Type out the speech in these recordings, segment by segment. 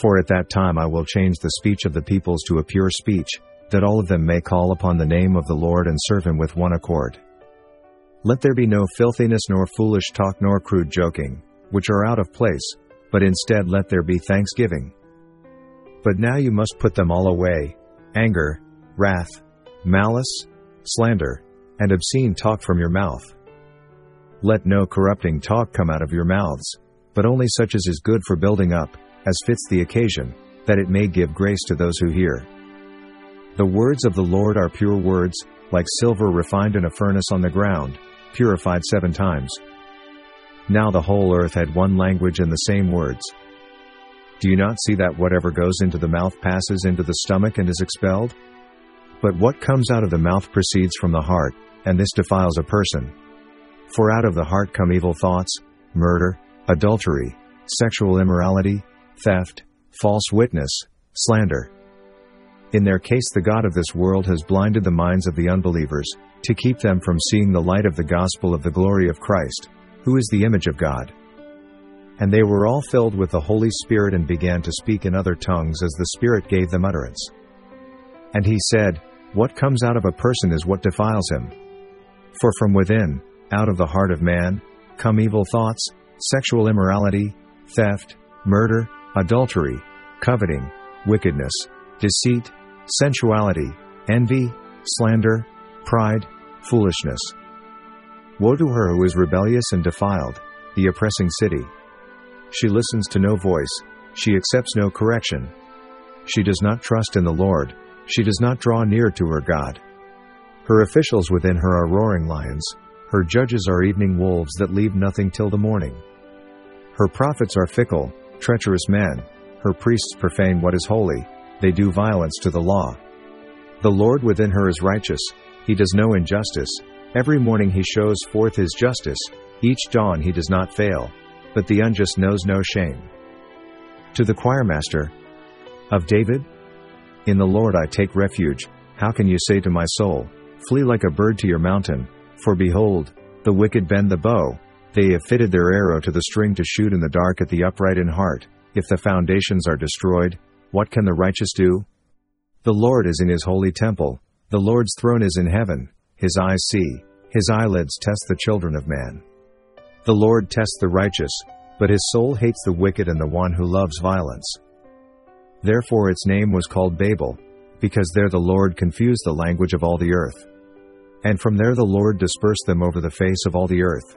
For at that time I will change the speech of the peoples to a pure speech, that all of them may call upon the name of the Lord and serve him with one accord. Let there be no filthiness nor foolish talk nor crude joking, which are out of place, but instead let there be thanksgiving. But now you must put them all away anger, wrath, malice, slander, and obscene talk from your mouth. Let no corrupting talk come out of your mouths, but only such as is good for building up, as fits the occasion, that it may give grace to those who hear. The words of the Lord are pure words, like silver refined in a furnace on the ground, purified seven times. Now the whole earth had one language and the same words. Do you not see that whatever goes into the mouth passes into the stomach and is expelled? But what comes out of the mouth proceeds from the heart, and this defiles a person. For out of the heart come evil thoughts, murder, adultery, sexual immorality, theft, false witness, slander. In their case, the God of this world has blinded the minds of the unbelievers, to keep them from seeing the light of the gospel of the glory of Christ, who is the image of God. And they were all filled with the Holy Spirit and began to speak in other tongues as the Spirit gave them utterance. And he said, What comes out of a person is what defiles him. For from within, out of the heart of man, come evil thoughts, sexual immorality, theft, murder, adultery, coveting, wickedness, deceit, sensuality, envy, slander, pride, foolishness. Woe to her who is rebellious and defiled, the oppressing city. She listens to no voice, she accepts no correction. She does not trust in the Lord, she does not draw near to her God. Her officials within her are roaring lions, her judges are evening wolves that leave nothing till the morning. Her prophets are fickle, treacherous men, her priests profane what is holy, they do violence to the law. The Lord within her is righteous, he does no injustice, every morning he shows forth his justice, each dawn he does not fail, but the unjust knows no shame. To the choirmaster of David, In the Lord I take refuge, how can you say to my soul, Flee like a bird to your mountain, for behold, the wicked bend the bow, they have fitted their arrow to the string to shoot in the dark at the upright in heart. If the foundations are destroyed, what can the righteous do? The Lord is in his holy temple, the Lord's throne is in heaven, his eyes see, his eyelids test the children of man. The Lord tests the righteous, but his soul hates the wicked and the one who loves violence. Therefore its name was called Babel, because there the Lord confused the language of all the earth. And from there the Lord dispersed them over the face of all the earth.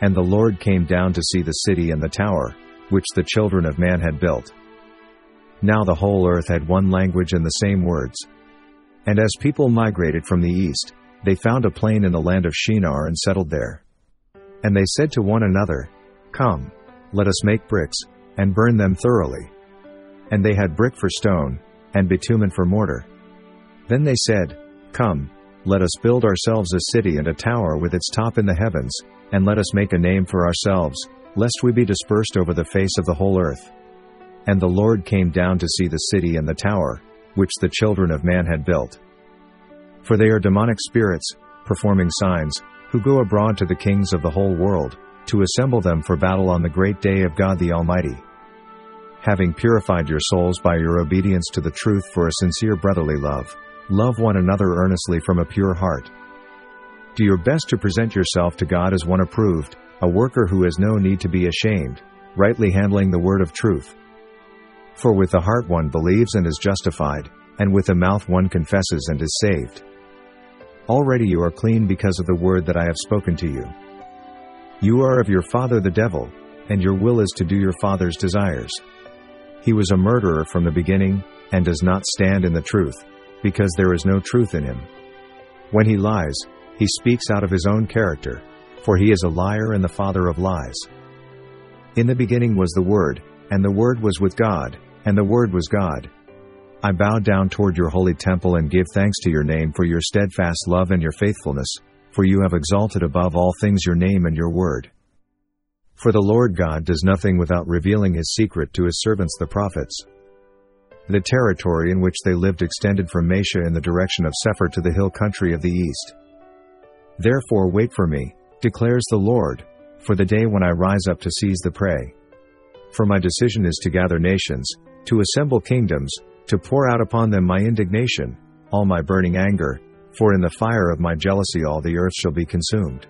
And the Lord came down to see the city and the tower, which the children of man had built. Now the whole earth had one language and the same words. And as people migrated from the east, they found a plain in the land of Shinar and settled there. And they said to one another, Come, let us make bricks, and burn them thoroughly. And they had brick for stone, and bitumen for mortar. Then they said, Come, let us build ourselves a city and a tower with its top in the heavens, and let us make a name for ourselves, lest we be dispersed over the face of the whole earth. And the Lord came down to see the city and the tower, which the children of man had built. For they are demonic spirits, performing signs, who go abroad to the kings of the whole world, to assemble them for battle on the great day of God the Almighty. Having purified your souls by your obedience to the truth for a sincere brotherly love, love one another earnestly from a pure heart. Do your best to present yourself to God as one approved, a worker who has no need to be ashamed, rightly handling the word of truth. For with the heart one believes and is justified, and with the mouth one confesses and is saved. Already you are clean because of the word that I have spoken to you. You are of your father the devil, and your will is to do your father's desires. He was a murderer from the beginning, and does not stand in the truth, because there is no truth in him. When he lies, he speaks out of his own character, for he is a liar and the father of lies. In the beginning was the Word, and the Word was with God, and the Word was God. I bow down toward your holy temple and give thanks to your name for your steadfast love and your faithfulness, for you have exalted above all things your name and your word. For the Lord God does nothing without revealing his secret to his servants the prophets. The territory in which they lived extended from Mesha in the direction of Sephar to the hill country of the east. Therefore wait for me, declares the Lord, for the day when I rise up to seize the prey. For my decision is to gather nations, to assemble kingdoms, to pour out upon them my indignation, all my burning anger, for in the fire of my jealousy all the earth shall be consumed.